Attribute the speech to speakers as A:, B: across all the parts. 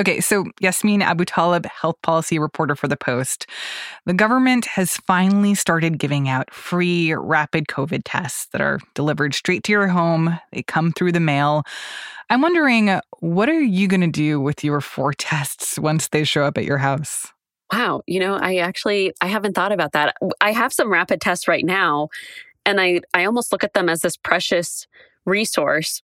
A: Okay, so Yasmeen Abutaleb, health policy reporter for The Post. The government has finally started giving out free rapid COVID tests that are delivered straight to your home. They come through the mail. I'm wondering, what are you going to do with your four tests once they show up at your house?
B: Wow, you know, I actually I haven't thought about that. I have some rapid tests right now, and I I almost look at them as this precious resource.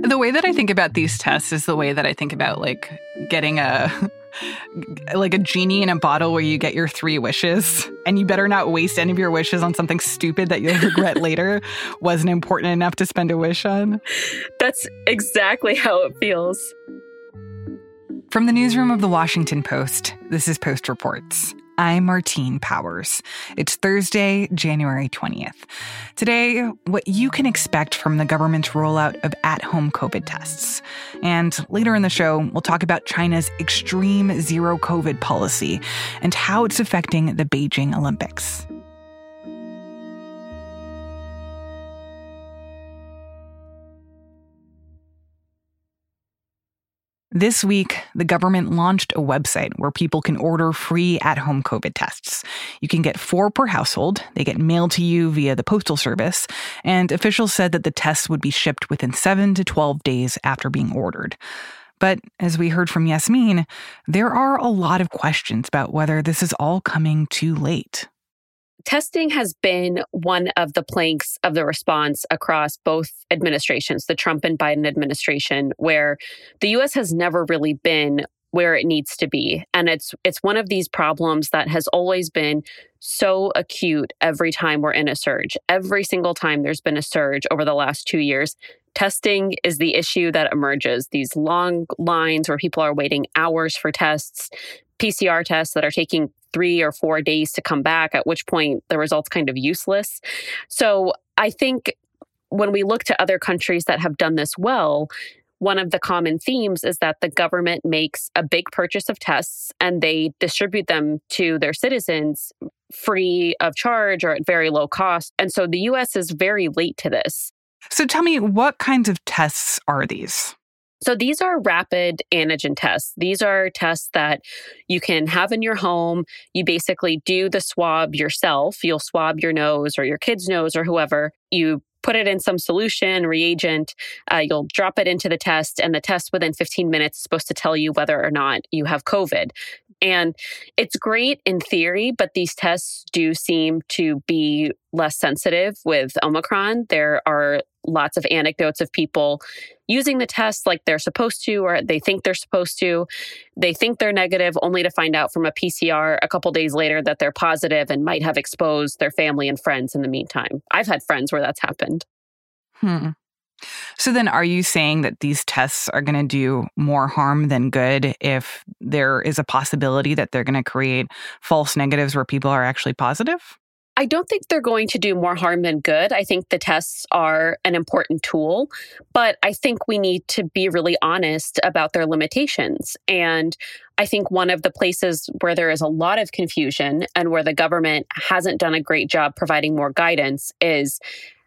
A: The way that I think about these tests is the way that I think about like getting a like a genie in a bottle where you get your three wishes and you better not waste any of your wishes on something stupid that you'll regret later wasn't important enough to spend a wish on.
B: That's exactly how it feels.
A: From the newsroom of the Washington Post, this is Post Reports. I'm Martine Powers. It's Thursday, January 20th. Today, what you can expect from the government's rollout of at home COVID tests. And later in the show, we'll talk about China's extreme zero COVID policy and how it's affecting the Beijing Olympics. This week, the government launched a website where people can order free at home COVID tests. You can get four per household. They get mailed to you via the Postal Service. And officials said that the tests would be shipped within 7 to 12 days after being ordered. But as we heard from Yasmeen, there are a lot of questions about whether this is all coming too late
B: testing has been one of the planks of the response across both administrations, the Trump and Biden administration, where the US has never really been where it needs to be. And it's it's one of these problems that has always been so acute every time we're in a surge. Every single time there's been a surge over the last 2 years testing is the issue that emerges. These long lines where people are waiting hours for tests PCR tests that are taking three or four days to come back, at which point the result's kind of useless. So I think when we look to other countries that have done this well, one of the common themes is that the government makes a big purchase of tests and they distribute them to their citizens free of charge or at very low cost. And so the US is very late to this.
A: So tell me, what kinds of tests are these?
B: So these are rapid antigen tests. These are tests that you can have in your home. You basically do the swab yourself. You'll swab your nose or your kid's nose or whoever. You put it in some solution, reagent. Uh, you'll drop it into the test, and the test within 15 minutes is supposed to tell you whether or not you have COVID. And it's great in theory, but these tests do seem to be less sensitive with Omicron. There are lots of anecdotes of people using the test like they're supposed to or they think they're supposed to. They think they're negative only to find out from a PCR a couple days later that they're positive and might have exposed their family and friends in the meantime. I've had friends where that's happened.
A: Hmm. So then are you saying that these tests are going to do more harm than good if there is a possibility that they're going to create false negatives where people are actually positive?
B: I don't think they're going to do more harm than good. I think the tests are an important tool, but I think we need to be really honest about their limitations. And I think one of the places where there is a lot of confusion and where the government hasn't done a great job providing more guidance is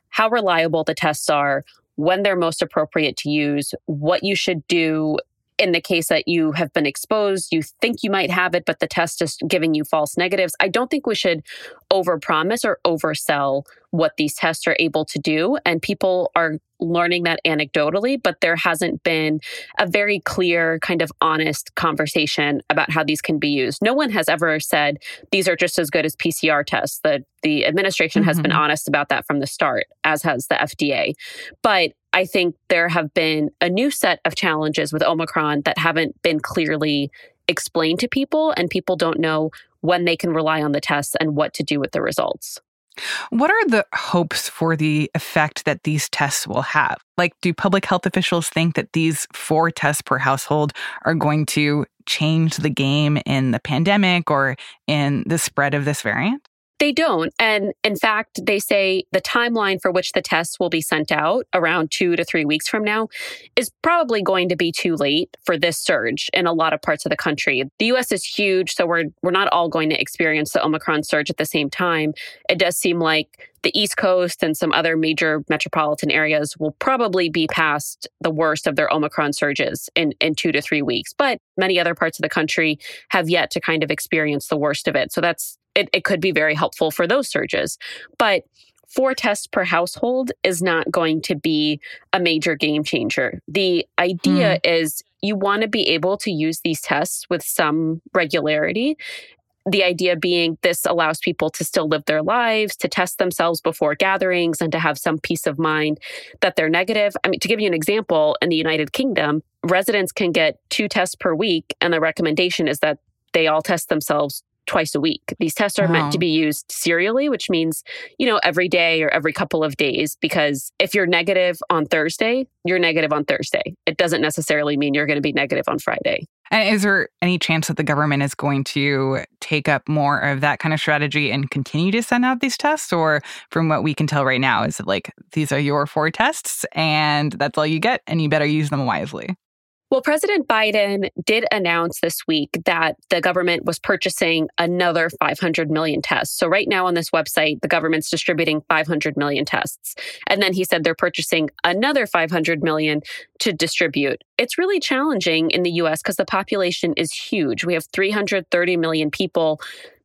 B: how reliable the tests are, when they're most appropriate to use, what you should do in the case that you have been exposed, you think you might have it, but the test is giving you false negatives. I don't think we should overpromise or oversell what these tests are able to do. And people are learning that anecdotally, but there hasn't been a very clear, kind of honest conversation about how these can be used. No one has ever said these are just as good as PCR tests. The the administration mm-hmm. has been mm-hmm. honest about that from the start, as has the FDA. But I think there have been a new set of challenges with Omicron that haven't been clearly explained to people, and people don't know when they can rely on the tests and what to do with the results.
A: What are the hopes for the effect that these tests will have? Like, do public health officials think that these four tests per household are going to change the game in the pandemic or in the spread of this variant?
B: They don't. And in fact, they say the timeline for which the tests will be sent out around two to three weeks from now is probably going to be too late for this surge in a lot of parts of the country. The US is huge, so we're we're not all going to experience the Omicron surge at the same time. It does seem like the East Coast and some other major metropolitan areas will probably be past the worst of their Omicron surges in, in two to three weeks. But many other parts of the country have yet to kind of experience the worst of it. So that's it, it could be very helpful for those surges. But four tests per household is not going to be a major game changer. The idea mm. is you want to be able to use these tests with some regularity. The idea being this allows people to still live their lives, to test themselves before gatherings, and to have some peace of mind that they're negative. I mean, to give you an example, in the United Kingdom, residents can get two tests per week, and the recommendation is that they all test themselves twice a week. These tests are wow. meant to be used serially, which means, you know, every day or every couple of days. Because if you're negative on Thursday, you're negative on Thursday. It doesn't necessarily mean you're going to be negative on Friday.
A: And is there any chance that the government is going to take up more of that kind of strategy and continue to send out these tests? Or from what we can tell right now, is it like these are your four tests and that's all you get and you better use them wisely?
B: Well, President Biden did announce this week that the government was purchasing another 500 million tests. So, right now on this website, the government's distributing 500 million tests. And then he said they're purchasing another 500 million to distribute. It's really challenging in the US because the population is huge. We have 330 million people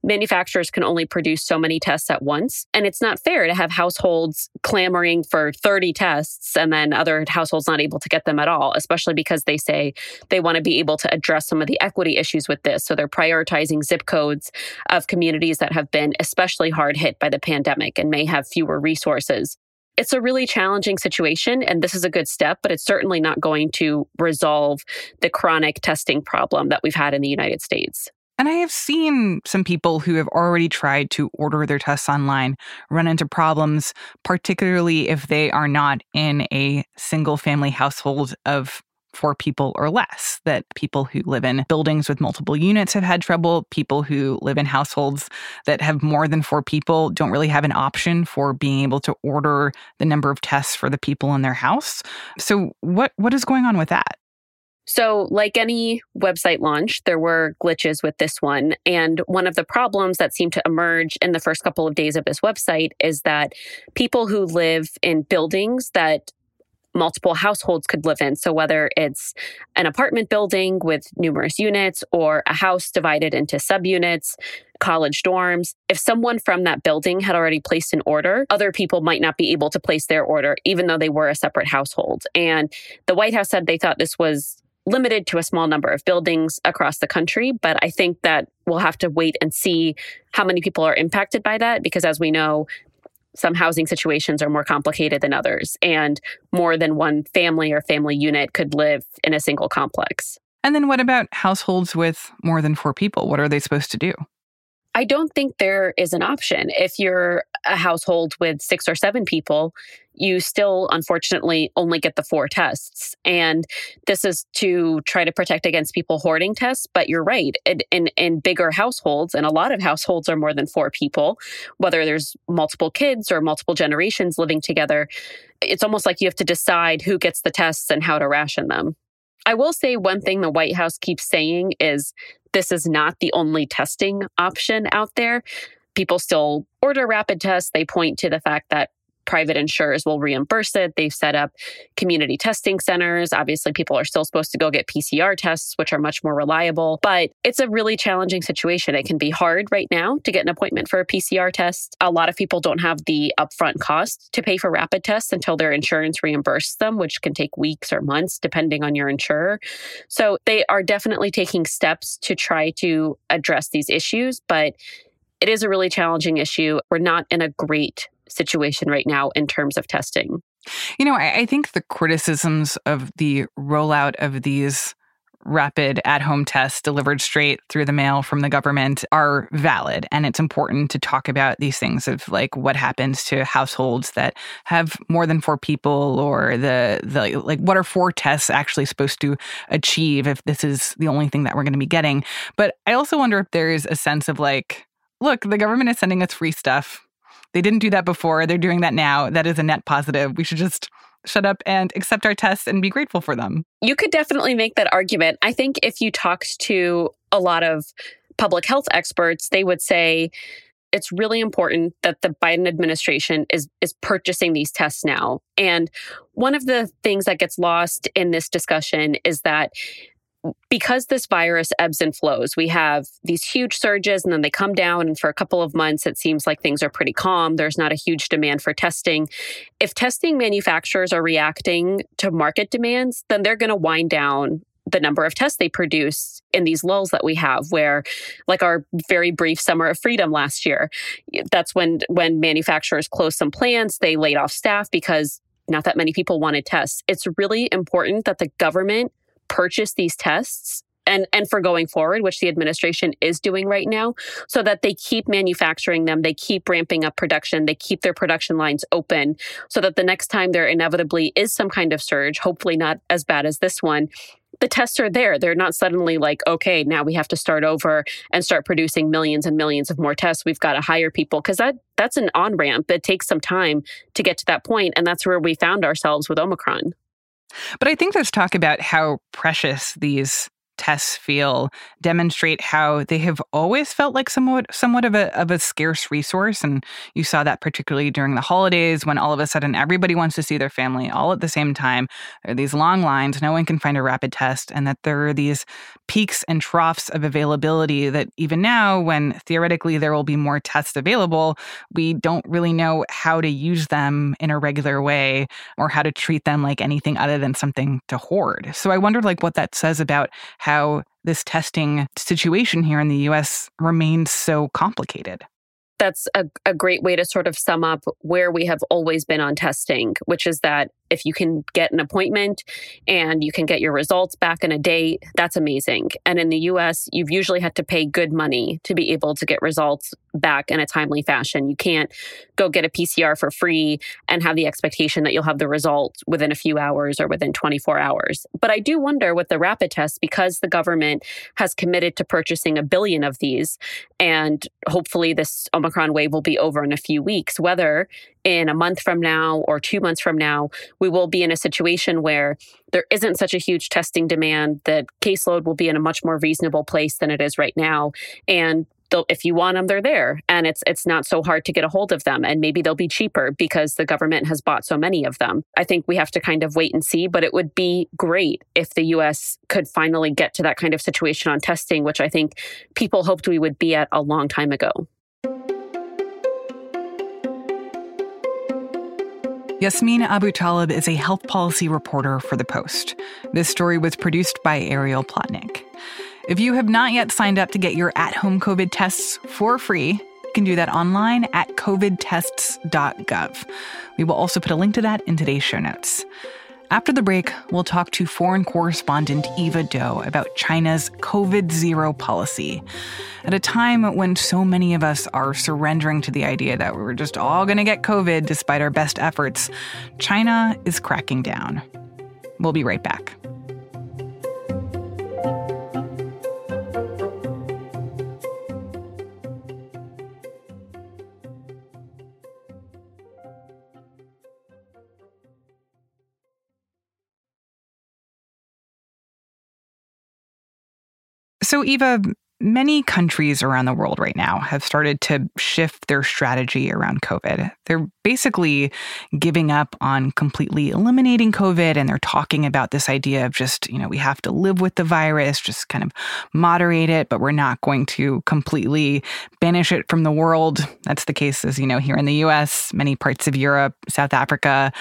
B: manufacturers can only produce so many tests at once. And it's not fair to have households clamoring for 30 tests and then other households not able to get them at all, especially because they say they want to be able to address some of the equity issues with this. So they're prioritizing zip codes of communities that have been especially hard hit by the pandemic and may have fewer resources it's a really challenging situation and this is a good step but it's certainly not going to resolve the chronic testing problem that we've had in the United States.
A: And I have seen some people who have already tried to order their tests online run into problems, particularly if they are not in a single family household of four people or less. That people who live in buildings with multiple units have had trouble. People who live in households that have more than four people don't really have an option for being able to order the number of tests for the people in their house. So, what, what is going on with that?
B: So, like any website launch, there were glitches with this one. And one of the problems that seemed to emerge in the first couple of days of this website is that people who live in buildings that multiple households could live in. So, whether it's an apartment building with numerous units or a house divided into subunits, college dorms, if someone from that building had already placed an order, other people might not be able to place their order, even though they were a separate household. And the White House said they thought this was limited to a small number of buildings across the country. But I think that we'll have to wait and see how many people are impacted by that, because as we know, some housing situations are more complicated than others, and more than one family or family unit could live in a single complex.
A: And then what about households with more than four people? What are they supposed to do?
B: I don't think there is an option. If you're a household with six or seven people, you still unfortunately only get the four tests. And this is to try to protect against people hoarding tests. But you're right. In, in, in, bigger households, and a lot of households are more than four people, whether there's multiple kids or multiple generations living together, it's almost like you have to decide who gets the tests and how to ration them. I will say one thing the White House keeps saying is this is not the only testing option out there. People still order rapid tests. They point to the fact that private insurers will reimburse it. They've set up community testing centers. Obviously, people are still supposed to go get PCR tests, which are much more reliable, but it's a really challenging situation. It can be hard right now to get an appointment for a PCR test. A lot of people don't have the upfront cost to pay for rapid tests until their insurance reimburses them, which can take weeks or months depending on your insurer. So they are definitely taking steps to try to address these issues, but it is a really challenging issue. We're not in a great situation right now in terms of testing.
A: You know, I, I think the criticisms of the rollout of these rapid at home tests delivered straight through the mail from the government are valid. And it's important to talk about these things of like what happens to households that have more than four people or the, the like what are four tests actually supposed to achieve if this is the only thing that we're going to be getting. But I also wonder if there is a sense of like, look, the government is sending us free stuff. They didn't do that before. They're doing that now. That is a net positive. We should just shut up and accept our tests and be grateful for them.
B: You could definitely make that argument. I think if you talked to a lot of public health experts, they would say it's really important that the Biden administration is is purchasing these tests now. And one of the things that gets lost in this discussion is that because this virus ebbs and flows, we have these huge surges and then they come down. And for a couple of months, it seems like things are pretty calm. There's not a huge demand for testing. If testing manufacturers are reacting to market demands, then they're going to wind down the number of tests they produce in these lulls that we have where like our very brief summer of freedom last year that's when when manufacturers closed some plants they laid off staff because not that many people wanted tests it's really important that the government purchase these tests and and for going forward which the administration is doing right now so that they keep manufacturing them they keep ramping up production they keep their production lines open so that the next time there inevitably is some kind of surge hopefully not as bad as this one the tests are there. They're not suddenly like okay now we have to start over and start producing millions and millions of more tests. We've got to hire people. Because that that's an on ramp it takes some time to get to that point and that's where we found ourselves with omicron
A: but I think there's talk about how precious these tests feel demonstrate how they have always felt like somewhat somewhat of a of a scarce resource and you saw that particularly during the holidays when all of a sudden everybody wants to see their family all at the same time. There are these long lines no one can find a rapid test and that there are these peaks and troughs of availability that even now when theoretically there will be more tests available we don't really know how to use them in a regular way or how to treat them like anything other than something to hoard. So i wondered like what that says about how this testing situation here in the US remains so complicated.
B: That's a, a great way to sort of sum up where we have always been on testing, which is that if you can get an appointment and you can get your results back in a day, that's amazing. And in the US, you've usually had to pay good money to be able to get results back in a timely fashion. You can't go get a PCR for free and have the expectation that you'll have the result within a few hours or within 24 hours. But I do wonder with the rapid tests, because the government has committed to purchasing a billion of these, and hopefully this Omicron wave will be over in a few weeks, whether in a month from now or two months from now, we will be in a situation where there isn't such a huge testing demand. The caseload will be in a much more reasonable place than it is right now. And if you want them, they're there, and it's it's not so hard to get a hold of them. And maybe they'll be cheaper because the government has bought so many of them. I think we have to kind of wait and see. But it would be great if the U.S. could finally get to that kind of situation on testing, which I think people hoped we would be at a long time ago.
A: Yasmeen Abutaleb is a health policy reporter for The Post. This story was produced by Ariel Plotnick. If you have not yet signed up to get your at home COVID tests for free, you can do that online at covidtests.gov. We will also put a link to that in today's show notes. After the break, we'll talk to foreign correspondent Eva Dou about China's COVID zero policy. At a time when so many of us are surrendering to the idea that we're just all going to get COVID despite our best efforts, China is cracking down. We'll be right back. So, Eva, many countries around the world right now have started to shift their strategy around COVID. They're basically giving up on completely eliminating COVID and they're talking about this idea of just, you know, we have to live with the virus, just kind of moderate it, but we're not going to completely banish it from the world. That's the case, as you know, here in the US, many parts of Europe, South Africa.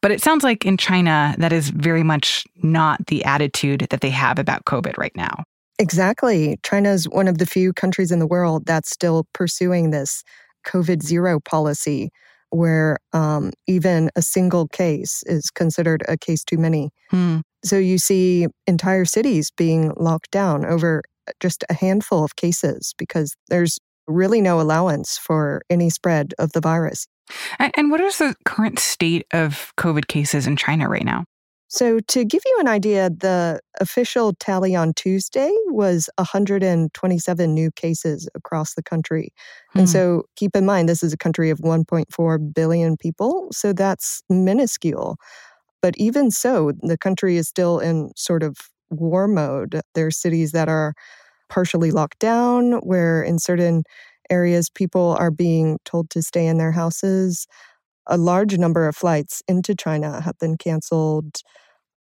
A: But it sounds like in China, that is very much not the attitude that they have about COVID right now.
C: Exactly. China is one of the few countries in the world that's still pursuing this COVID zero policy, where um, even a single case is considered a case too many. Hmm. So you see entire cities being locked down over just a handful of cases because there's really no allowance for any spread of the virus.
A: And what is the current state of COVID cases in China right now?
C: So, to give you an idea, the official tally on Tuesday was 127 new cases across the country. Hmm. And so, keep in mind, this is a country of 1.4 billion people. So, that's minuscule. But even so, the country is still in sort of war mode. There are cities that are partially locked down, where in certain areas people are being told to stay in their houses. A large number of flights into China have been canceled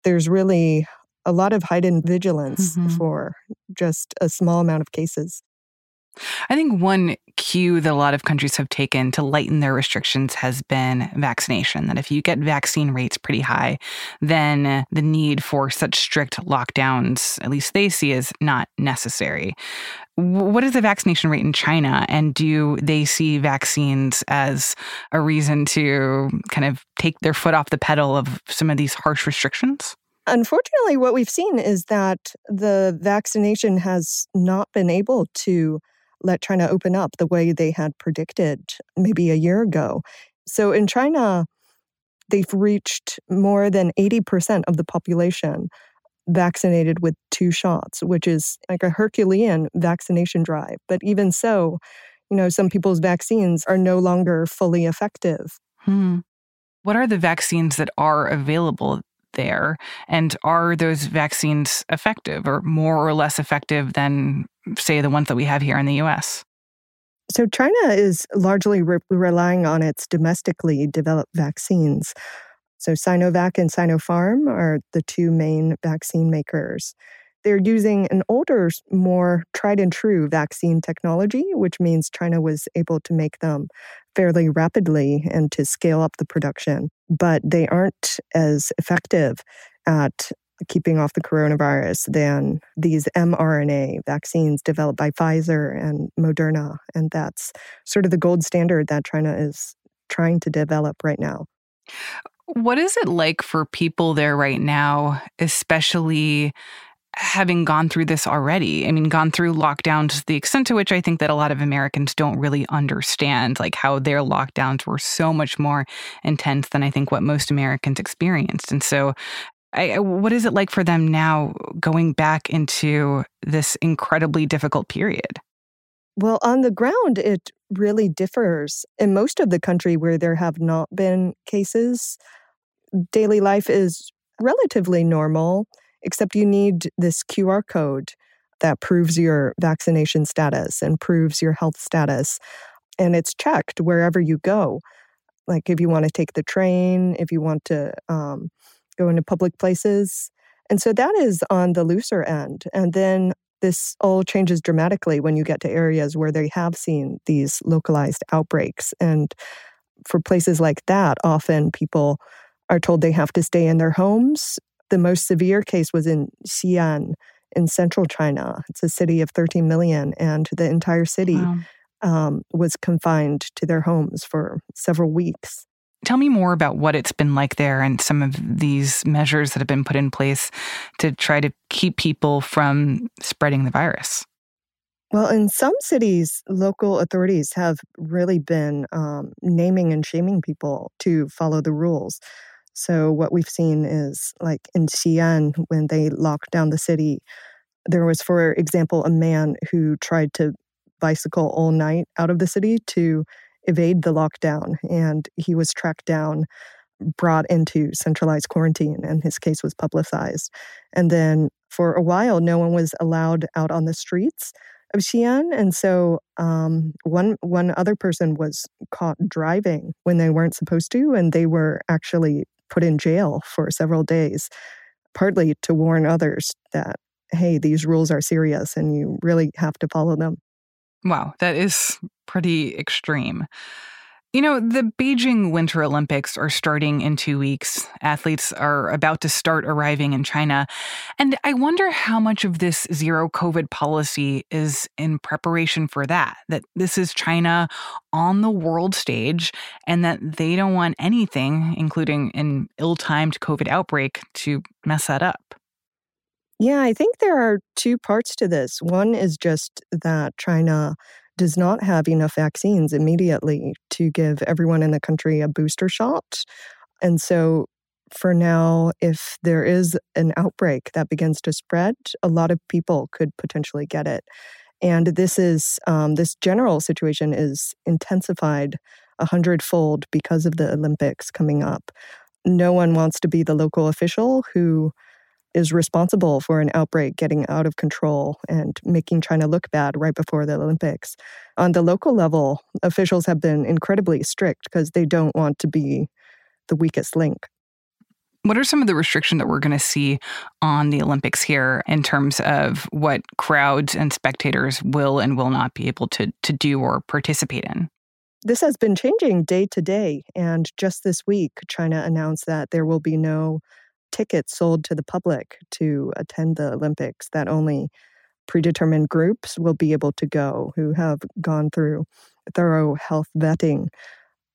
C: there's really a lot of heightened vigilance mm-hmm. for just a small amount of cases.
A: I think one cue that a lot of countries have taken to lighten their restrictions has been vaccination. That if you get vaccine rates pretty high, then the need for such strict lockdowns, at least they see, is not necessary. What is the vaccination rate in China? And do they see vaccines as a reason to kind of take their foot off the pedal of some of these harsh restrictions?
C: Unfortunately, what we've seen is that the vaccination has not been able to let China open up the way they had predicted maybe a year ago. So in China, they've reached more than 80% of the population vaccinated with two shots, which is like a Herculean vaccination drive. But even so, you know, some people's vaccines are no longer fully effective.
A: Hmm. What are the vaccines that are available there? And are those vaccines effective or more or less effective than, say, the ones that we have here in the US?
C: So, China is largely re- relying on its domestically developed vaccines. So, Sinovac and Sinopharm are the two main vaccine makers. They're using an older, more tried and true vaccine technology, which means China was able to make them fairly rapidly and to scale up the production. But they aren't as effective at keeping off the coronavirus than these mRNA vaccines developed by Pfizer and Moderna. And that's sort of the gold standard that China is trying to develop right now.
A: What is it like for people there right now, especially having gone through this already. I mean, gone through lockdowns to the extent to which I think that a lot of Americans don't really understand, like how their lockdowns were so much more intense than I think what most Americans experienced. And so, I, what is it like for them now going back into this incredibly difficult period?
C: Well, on the ground, it really differs. In most of the country where there have not been cases, daily life is relatively normal except you need this QR code that proves your vaccination status and proves your health status. And it's checked wherever you go. Like if you want to take the train, if you want to um, go into public places. And so that is on the looser end. And then this all changes dramatically when you get to areas where they have seen these localized outbreaks. And for places like that, often people are told they have to stay in their homes the most severe case was in Xi'an in central China. It's a city of 13 million, and the entire city wow. um, was confined to their homes for several weeks.
A: Tell me more about what it's been like there and some of these measures that have been put in place to try to keep people from spreading the virus.
C: Well, in some cities, local authorities have really been um, naming and shaming people to follow the rules. So what we've seen is like in Xi'an, when they locked down the city, there was, for example, a man who tried to bicycle all night out of the city to evade the lockdown, and he was tracked down, brought into centralized quarantine, and his case was publicized. And then for a while, no one was allowed out on the streets of Xi'an, and so um, one one other person was caught driving when they weren't supposed to, and they were actually put in jail for several days, partly to warn others that, hey, these rules are serious and you really have to follow them.
A: Wow, that is pretty extreme. You know, the Beijing Winter Olympics are starting in two weeks. Athletes are about to start arriving in China. And I wonder how much of this zero COVID policy is in preparation for that. That this is China on the world stage and that they don't want anything, including an ill timed COVID outbreak, to mess that up.
C: Yeah, I think there are two parts to this. One is just that China does not have enough vaccines immediately to give everyone in the country a booster shot. And so, for now, if there is an outbreak that begins to spread, a lot of people could potentially get it. And this is um, this general situation is intensified a hundredfold because of the Olympics coming up. No one wants to be the local official who is responsible for an outbreak getting out of control and making China look bad right before the Olympics. On the local level, officials have been incredibly strict because they don't want to be the weakest link.
A: What are some of the restrictions that we're going to see on the Olympics here in terms of what crowds and spectators will and will not be able to, to do or participate in?
C: This has been changing day to day. And just this week, China announced that there will be no tickets sold to the public to attend the Olympics, that only predetermined groups will be able to go who have gone through thorough health vetting.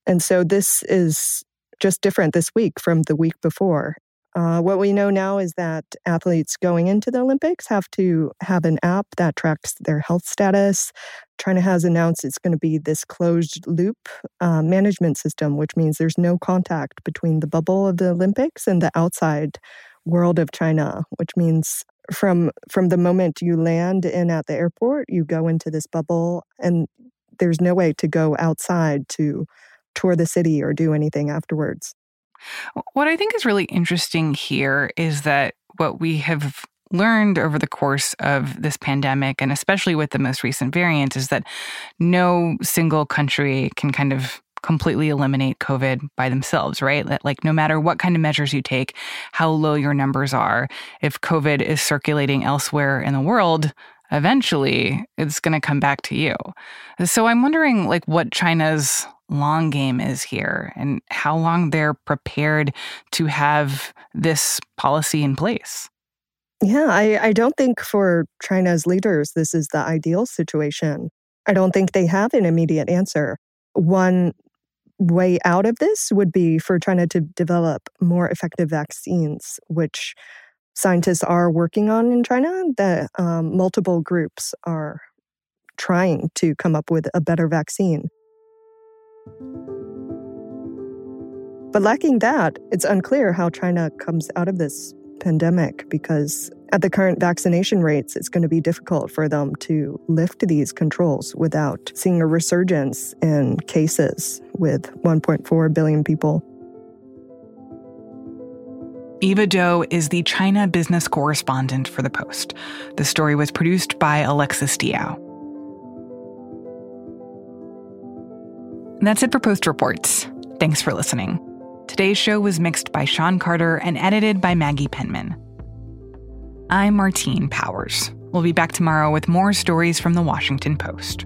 C: And so this is just different this week from the week before. Uh, what we know now is that athletes going into the Olympics have to have an app that tracks their health status. China has announced it's going to be this closed loop uh, management system, which means there's no contact between the bubble of the Olympics and the outside world of China, which means from from the moment you land in at the airport, you go into this bubble, and there's no way to go outside to tour the city or do anything afterwards.
A: What I think is really interesting here is that what we have learned over the course of this pandemic, and especially with the most recent variant, is that no single country can kind of completely eliminate COVID by themselves, right? That, like, no matter what kind of measures you take, how low your numbers are, if COVID is circulating elsewhere in the world, eventually it's going to come back to you. So I'm wondering, like, what China's long game is here and how long they're prepared to have this policy in place.
C: Yeah, I, I don't think for China's leaders this is the ideal situation. I don't think they have an immediate answer. One way out of this would be for China to develop more effective vaccines, which scientists are working on in China, that um, multiple groups are trying to come up with a better vaccine. But lacking that, it's unclear how China comes out of this pandemic because at the current vaccination rates, it's going to be difficult for them to lift these controls without seeing a resurgence in cases with 1.4 billion people.
A: Eva Dou is the China business correspondent for The Post. The story was produced by Alexis Diao. That's it for Post Reports. Thanks for listening. Today's show was mixed by Sean Carter and edited by Maggie Penman. I'm Martine Powers. We'll be back tomorrow with more stories from the Washington Post.